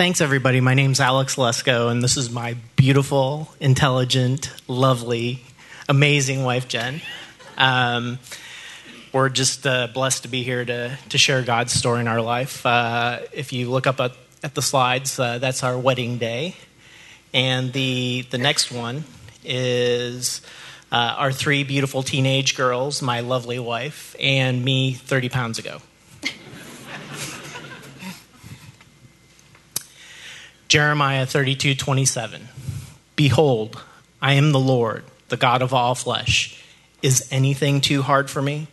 Thanks, everybody. My name's Alex Lesko, and this is my beautiful, intelligent, lovely, amazing wife, Jen. Um, we're just uh, blessed to be here to, to share God's story in our life. Uh, if you look up at, at the slides, uh, that's our wedding day. And the, the next one is uh, our three beautiful teenage girls, my lovely wife, and me 30 pounds ago. Jeremiah 32 27. Behold, I am the Lord, the God of all flesh. Is anything too hard for me?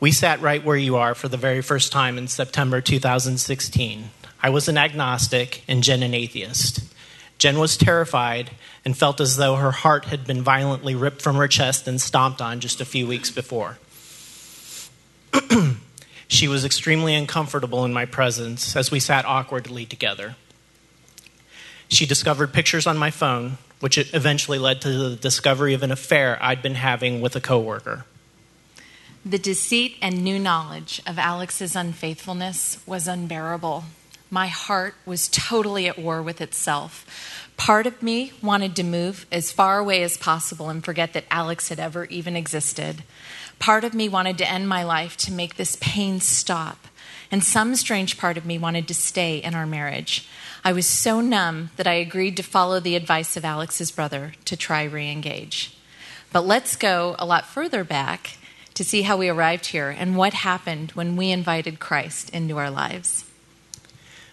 We sat right where you are for the very first time in September 2016. I was an agnostic and Jen an atheist. Jen was terrified and felt as though her heart had been violently ripped from her chest and stomped on just a few weeks before. She was extremely uncomfortable in my presence as we sat awkwardly together. She discovered pictures on my phone, which eventually led to the discovery of an affair I'd been having with a coworker. The deceit and new knowledge of Alex's unfaithfulness was unbearable. My heart was totally at war with itself. Part of me wanted to move as far away as possible and forget that Alex had ever even existed. Part of me wanted to end my life to make this pain stop. And some strange part of me wanted to stay in our marriage. I was so numb that I agreed to follow the advice of Alex's brother to try re engage. But let's go a lot further back to see how we arrived here and what happened when we invited Christ into our lives.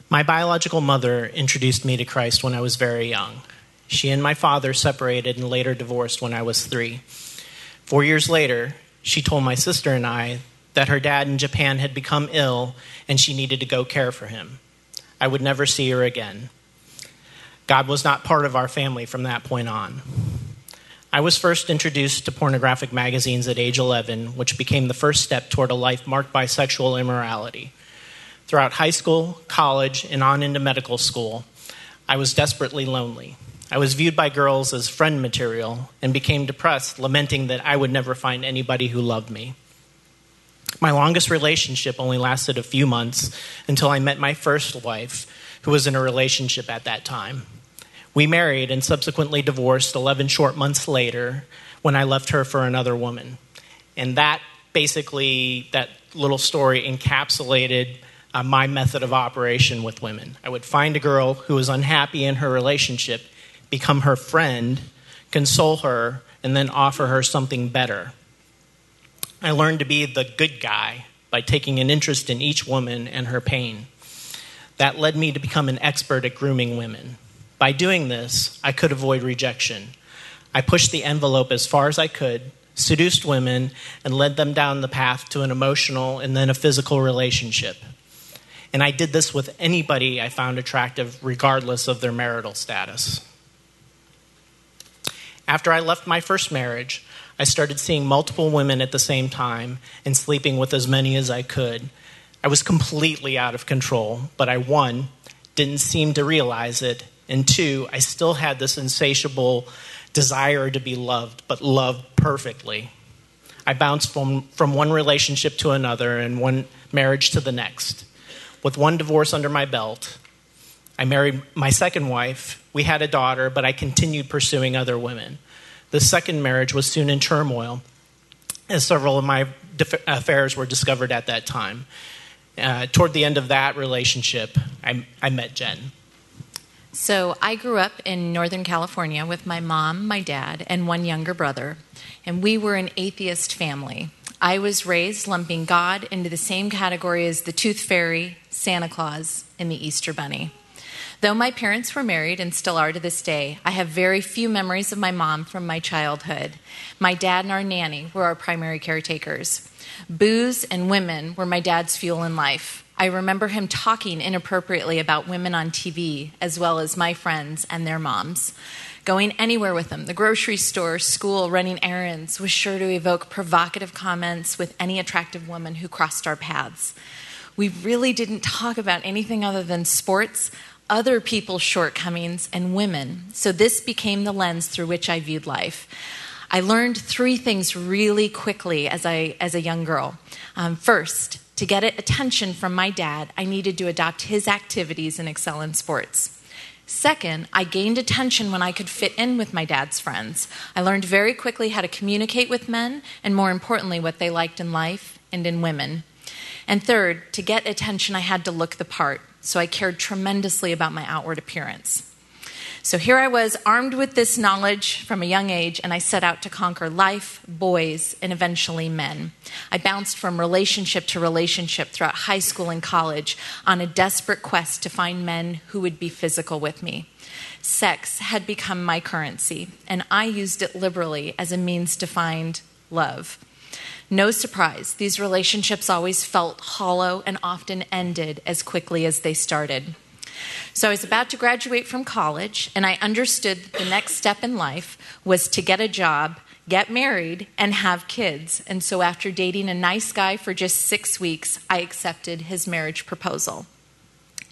My biological mother introduced me to Christ when I was very young. She and my father separated and later divorced when I was three. Four years later, she told my sister and I that her dad in Japan had become ill and she needed to go care for him. I would never see her again. God was not part of our family from that point on. I was first introduced to pornographic magazines at age 11, which became the first step toward a life marked by sexual immorality. Throughout high school, college, and on into medical school, I was desperately lonely. I was viewed by girls as friend material and became depressed, lamenting that I would never find anybody who loved me. My longest relationship only lasted a few months until I met my first wife, who was in a relationship at that time. We married and subsequently divorced 11 short months later when I left her for another woman. And that basically, that little story encapsulated uh, my method of operation with women. I would find a girl who was unhappy in her relationship become her friend, console her, and then offer her something better. I learned to be the good guy by taking an interest in each woman and her pain. That led me to become an expert at grooming women. By doing this, I could avoid rejection. I pushed the envelope as far as I could, seduced women, and led them down the path to an emotional and then a physical relationship. And I did this with anybody I found attractive, regardless of their marital status. After I left my first marriage, I started seeing multiple women at the same time and sleeping with as many as I could. I was completely out of control, but I, one, didn't seem to realize it, and two, I still had this insatiable desire to be loved, but loved perfectly. I bounced from, from one relationship to another and one marriage to the next. With one divorce under my belt, I married my second wife. We had a daughter, but I continued pursuing other women. The second marriage was soon in turmoil, as several of my affairs were discovered at that time. Uh, toward the end of that relationship, I, I met Jen. So I grew up in Northern California with my mom, my dad, and one younger brother, and we were an atheist family. I was raised lumping God into the same category as the Tooth Fairy, Santa Claus, and the Easter Bunny. Though my parents were married and still are to this day, I have very few memories of my mom from my childhood. My dad and our nanny were our primary caretakers. Booze and women were my dad's fuel in life. I remember him talking inappropriately about women on TV, as well as my friends and their moms. Going anywhere with them, the grocery store, school, running errands, was sure to evoke provocative comments with any attractive woman who crossed our paths. We really didn't talk about anything other than sports, other people's shortcomings, and women. So this became the lens through which I viewed life. I learned three things really quickly as, I, as a young girl. Um, first, To get attention from my dad, I needed to adopt his activities and excel in sports. Second, I gained attention when I could fit in with my dad's friends. I learned very quickly how to communicate with men, and more importantly, what they liked in life and in women. And third, to get attention, I had to look the part, so I cared tremendously about my outward appearance. So here I was, armed with this knowledge from a young age, and I set out to conquer life, boys, and eventually men. I bounced from relationship to relationship throughout high school and college on a desperate quest to find men who would be physical with me. Sex had become my currency, and I used it liberally as a means to find love. No surprise, these relationships always felt hollow and often ended as quickly as they started. So I was about to graduate from college, and I understood that the next step in life was to get a job, get married, and have kids. And so after dating a nice guy for just six weeks, I accepted his marriage proposal.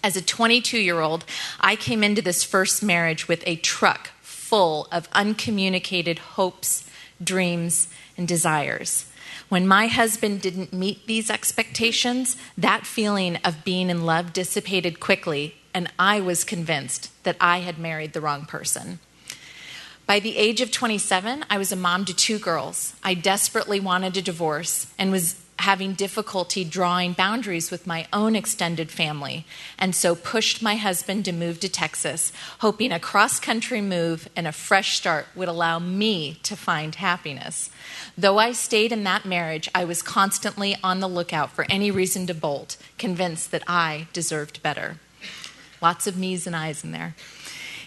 As a 22 year old, I came into this first marriage with a truck full of uncommunicated hopes, dreams, and desires. When my husband didn't meet these expectations, that feeling of being in love dissipated quickly, and I was convinced that I had married the wrong person. By the age of 27, I was a mom to two girls. I desperately wanted a divorce and was having difficulty drawing boundaries with my own extended family, and so pushed my husband to move to Texas, hoping a cross country move and a fresh start would allow me to find happiness. Though I stayed in that marriage, I was constantly on the lookout for any reason to bolt, convinced that I deserved better. Lots of me's and I's in there.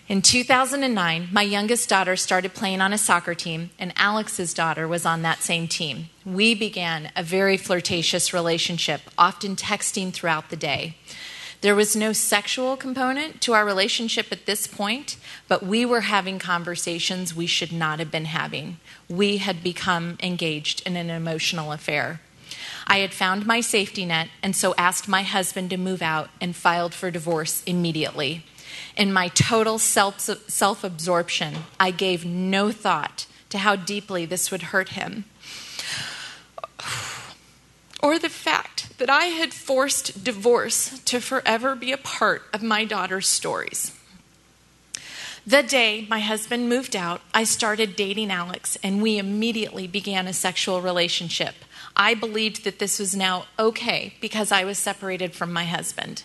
In 2009, my youngest daughter started playing on a soccer team, and Alex's daughter was on that same team. We began a very flirtatious relationship, often texting throughout the day. There was no sexual component to our relationship at this point, but we were having conversations we should not have been having. We had become engaged in an emotional affair. I had found my safety net and so asked my husband to move out and filed for divorce immediately. In my total self absorption, I gave no thought to how deeply this would hurt him. Or the fact that I had forced divorce to forever be a part of my daughter's stories. The day my husband moved out, I started dating Alex, and we immediately began a sexual relationship. I believed that this was now okay because I was separated from my husband.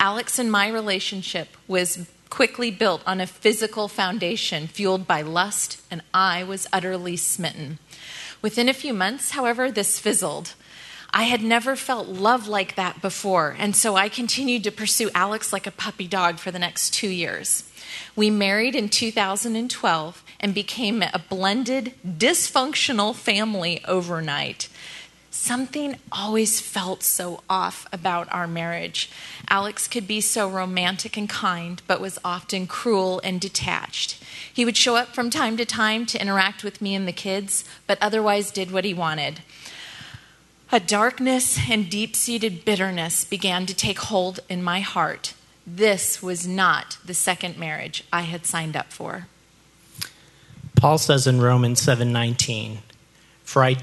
Alex and my relationship was quickly built on a physical foundation fueled by lust, and I was utterly smitten. Within a few months, however, this fizzled. I had never felt love like that before, and so I continued to pursue Alex like a puppy dog for the next two years. We married in 2012 and became a blended, dysfunctional family overnight something always felt so off about our marriage. Alex could be so romantic and kind, but was often cruel and detached. He would show up from time to time to interact with me and the kids, but otherwise did what he wanted. A darkness and deep seated bitterness began to take hold in my heart. This was not the second marriage I had signed up for. Paul says in Romans 7:19, "For I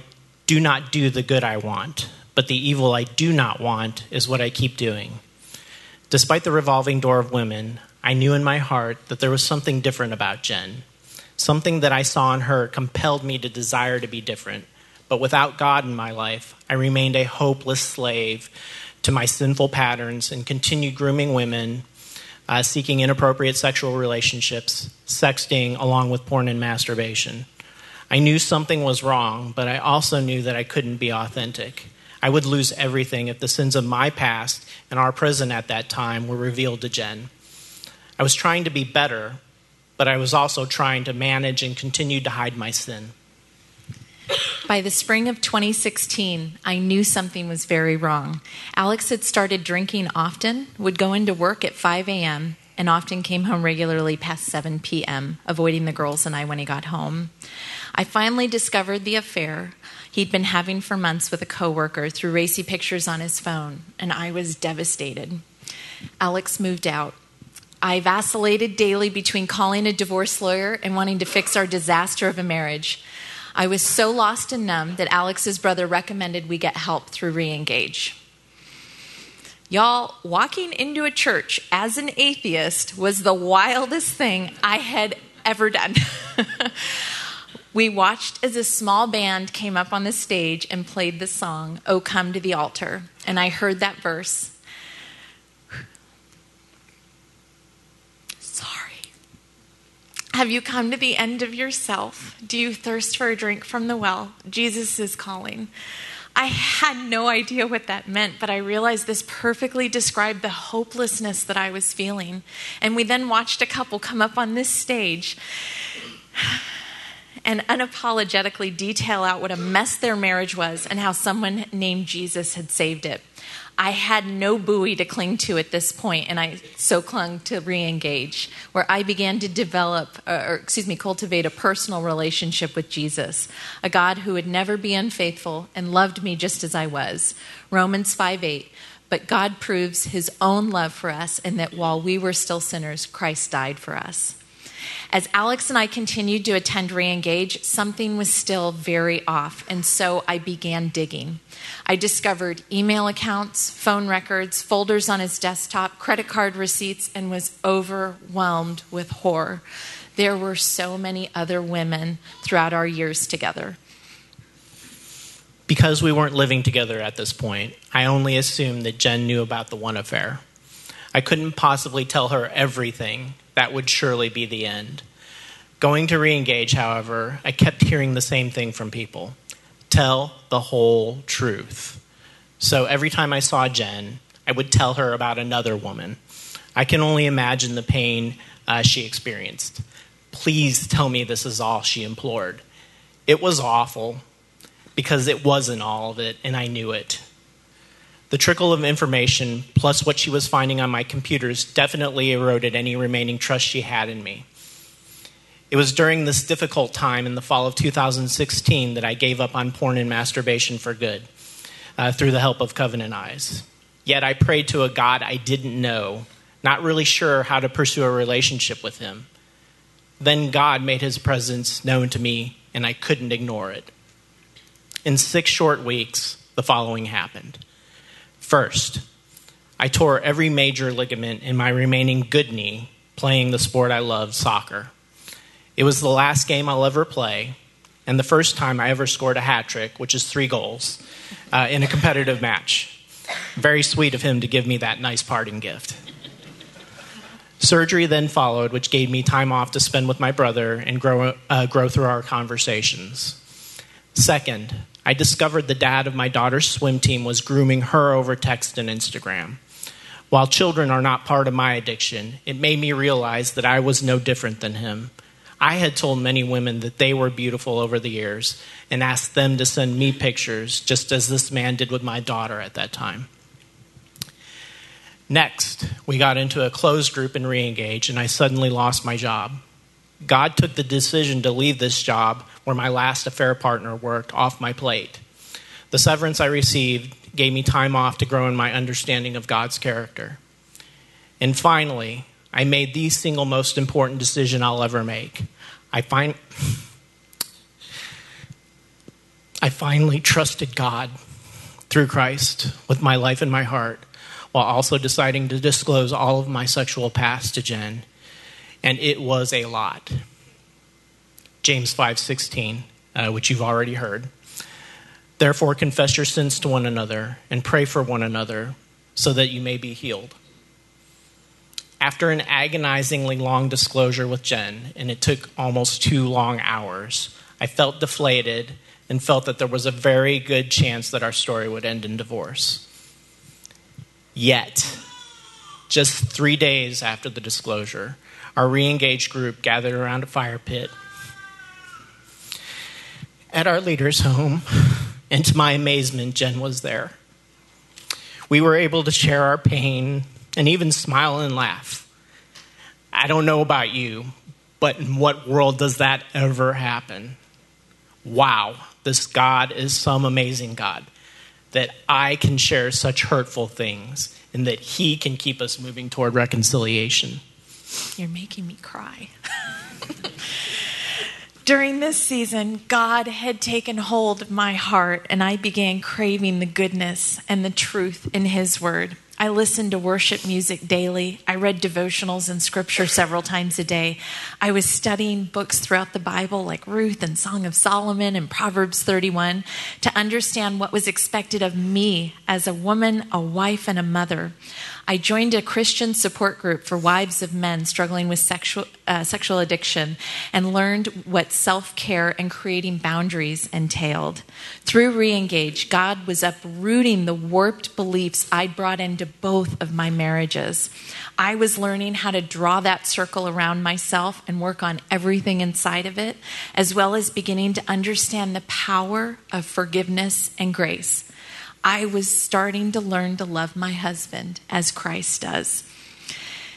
do not do the good I want, but the evil I do not want is what I keep doing. Despite the revolving door of women, I knew in my heart that there was something different about Jen. Something that I saw in her compelled me to desire to be different. But without God in my life, I remained a hopeless slave to my sinful patterns and continued grooming women, uh, seeking inappropriate sexual relationships, sexting, along with porn and masturbation. I knew something was wrong, but I also knew that I couldn't be authentic. I would lose everything if the sins of my past and our prison at that time were revealed to Jen. I was trying to be better, but I was also trying to manage and continue to hide my sin. By the spring of 2016, I knew something was very wrong. Alex had started drinking often, would go into work at 5 a.m., and often came home regularly past 7 p.m., avoiding the girls and I when he got home. I finally discovered the affair he'd been having for months with a coworker through racy pictures on his phone, and I was devastated. Alex moved out. I vacillated daily between calling a divorce lawyer and wanting to fix our disaster of a marriage. I was so lost and numb that Alex's brother recommended we get help through Reengage. Y'all, walking into a church as an atheist was the wildest thing I had ever done. we watched as a small band came up on the stage and played the song, Oh Come to the Altar. And I heard that verse. Have you come to the end of yourself? Do you thirst for a drink from the well? Jesus is calling. I had no idea what that meant, but I realized this perfectly described the hopelessness that I was feeling. And we then watched a couple come up on this stage and unapologetically detail out what a mess their marriage was and how someone named Jesus had saved it. I had no buoy to cling to at this point, and I so clung to re-engage, where I began to develop, uh, or excuse me, cultivate a personal relationship with Jesus, a God who would never be unfaithful and loved me just as I was. Romans 5 8. But God proves his own love for us, and that while we were still sinners, Christ died for us. As Alex and I continued to attend Reengage, something was still very off, and so I began digging. I discovered email accounts, phone records, folders on his desktop, credit card receipts, and was overwhelmed with horror. There were so many other women throughout our years together. Because we weren't living together at this point, I only assumed that Jen knew about the one affair. I couldn't possibly tell her everything, that would surely be the end. Going to reengage, however, I kept hearing the same thing from people tell the whole truth. So every time I saw Jen, I would tell her about another woman. I can only imagine the pain uh, she experienced. Please tell me this is all, she implored. It was awful because it wasn't all of it, and I knew it. The trickle of information, plus what she was finding on my computers, definitely eroded any remaining trust she had in me. It was during this difficult time in the fall of 2016 that I gave up on porn and masturbation for good uh, through the help of Covenant Eyes. Yet I prayed to a God I didn't know, not really sure how to pursue a relationship with Him. Then God made His presence known to me, and I couldn't ignore it. In six short weeks, the following happened. First, I tore every major ligament in my remaining good knee playing the sport I love, soccer. It was the last game I'll ever play, and the first time I ever scored a hat trick, which is three goals, uh, in a competitive match. Very sweet of him to give me that nice parting gift. Surgery then followed, which gave me time off to spend with my brother and grow, uh, grow through our conversations. Second, I discovered the dad of my daughter's swim team was grooming her over text and Instagram. While children are not part of my addiction, it made me realize that I was no different than him. I had told many women that they were beautiful over the years and asked them to send me pictures, just as this man did with my daughter at that time. Next, we got into a closed group and re engaged, and I suddenly lost my job. God took the decision to leave this job where my last affair partner worked off my plate. The severance I received gave me time off to grow in my understanding of God's character. And finally, I made the single most important decision I'll ever make. I find I finally trusted God through Christ with my life and my heart while also deciding to disclose all of my sexual past to Jen and it was a lot. James 5:16, uh, which you've already heard. Therefore confess your sins to one another and pray for one another so that you may be healed. After an agonizingly long disclosure with Jen, and it took almost 2 long hours, I felt deflated and felt that there was a very good chance that our story would end in divorce. Yet, just 3 days after the disclosure, our re engaged group gathered around a fire pit at our leader's home, and to my amazement, Jen was there. We were able to share our pain and even smile and laugh. I don't know about you, but in what world does that ever happen? Wow, this God is some amazing God that I can share such hurtful things and that He can keep us moving toward reconciliation. You're making me cry. During this season, God had taken hold of my heart, and I began craving the goodness and the truth in His Word. I listened to worship music daily. I read devotionals and scripture several times a day. I was studying books throughout the Bible like Ruth and Song of Solomon and Proverbs 31 to understand what was expected of me as a woman, a wife, and a mother. I joined a Christian support group for wives of men struggling with sexual, uh, sexual addiction and learned what self care and creating boundaries entailed. Through Reengage, God was uprooting the warped beliefs I'd brought into both of my marriages. I was learning how to draw that circle around myself and work on everything inside of it, as well as beginning to understand the power of forgiveness and grace. I was starting to learn to love my husband as Christ does.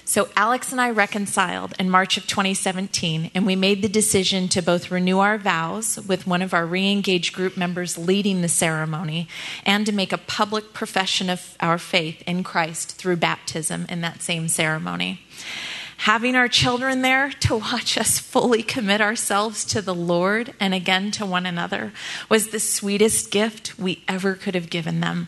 So, Alex and I reconciled in March of 2017, and we made the decision to both renew our vows with one of our re engaged group members leading the ceremony and to make a public profession of our faith in Christ through baptism in that same ceremony having our children there to watch us fully commit ourselves to the Lord and again to one another was the sweetest gift we ever could have given them.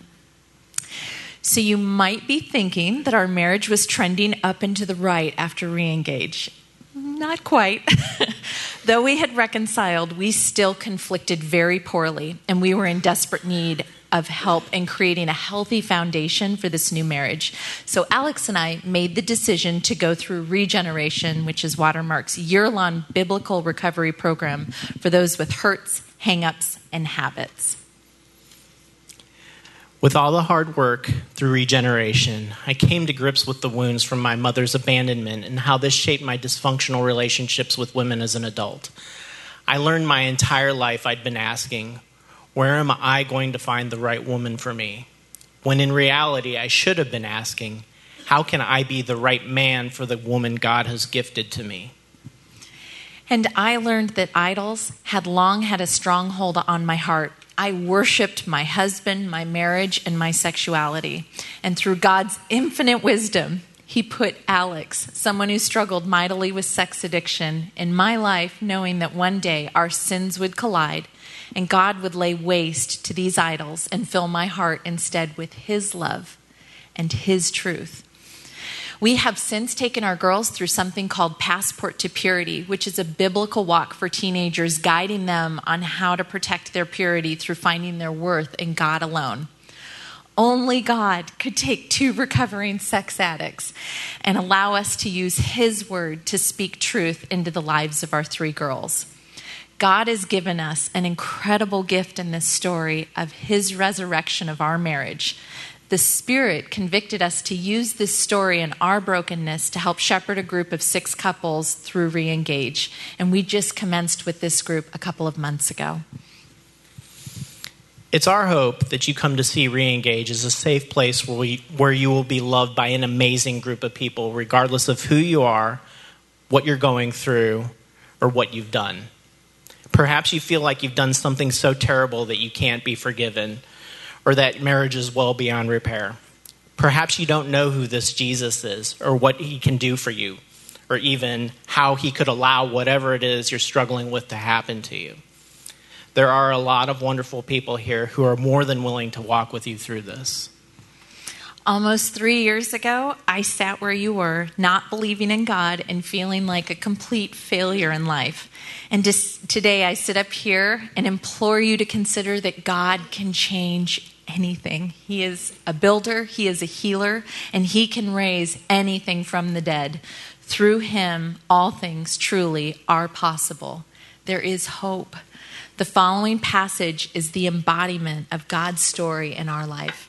So you might be thinking that our marriage was trending up and to the right after reengage. Not quite. Though we had reconciled, we still conflicted very poorly, and we were in desperate need of help in creating a healthy foundation for this new marriage. So, Alex and I made the decision to go through Regeneration, which is Watermark's year long biblical recovery program for those with hurts, hangups, and habits. With all the hard work through regeneration, I came to grips with the wounds from my mother's abandonment and how this shaped my dysfunctional relationships with women as an adult. I learned my entire life I'd been asking, where am I going to find the right woman for me? When in reality, I should have been asking, How can I be the right man for the woman God has gifted to me? And I learned that idols had long had a stronghold on my heart. I worshiped my husband, my marriage, and my sexuality. And through God's infinite wisdom, He put Alex, someone who struggled mightily with sex addiction, in my life, knowing that one day our sins would collide and God would lay waste to these idols and fill my heart instead with His love and His truth. We have since taken our girls through something called Passport to Purity, which is a biblical walk for teenagers, guiding them on how to protect their purity through finding their worth in God alone. Only God could take two recovering sex addicts and allow us to use His word to speak truth into the lives of our three girls. God has given us an incredible gift in this story of His resurrection of our marriage. The Spirit convicted us to use this story and our brokenness to help shepherd a group of six couples through Reengage. And we just commenced with this group a couple of months ago. It's our hope that you come to see Reengage as a safe place where, we, where you will be loved by an amazing group of people, regardless of who you are, what you're going through, or what you've done. Perhaps you feel like you've done something so terrible that you can't be forgiven, or that marriage is well beyond repair. Perhaps you don't know who this Jesus is, or what he can do for you, or even how he could allow whatever it is you're struggling with to happen to you. There are a lot of wonderful people here who are more than willing to walk with you through this. Almost three years ago, I sat where you were, not believing in God and feeling like a complete failure in life. And today, I sit up here and implore you to consider that God can change anything. He is a builder, He is a healer, and He can raise anything from the dead. Through Him, all things truly are possible. There is hope. The following passage is the embodiment of God's story in our life.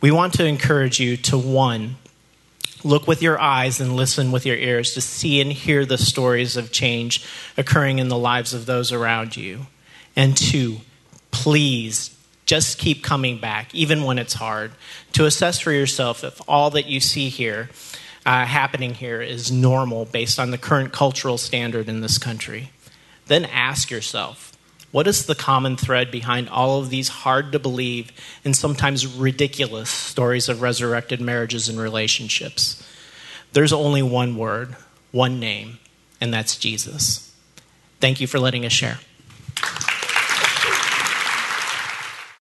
we want to encourage you to one, look with your eyes and listen with your ears to see and hear the stories of change occurring in the lives of those around you. And two, please Just keep coming back, even when it's hard, to assess for yourself if all that you see here, uh, happening here, is normal based on the current cultural standard in this country. Then ask yourself what is the common thread behind all of these hard to believe and sometimes ridiculous stories of resurrected marriages and relationships? There's only one word, one name, and that's Jesus. Thank you for letting us share.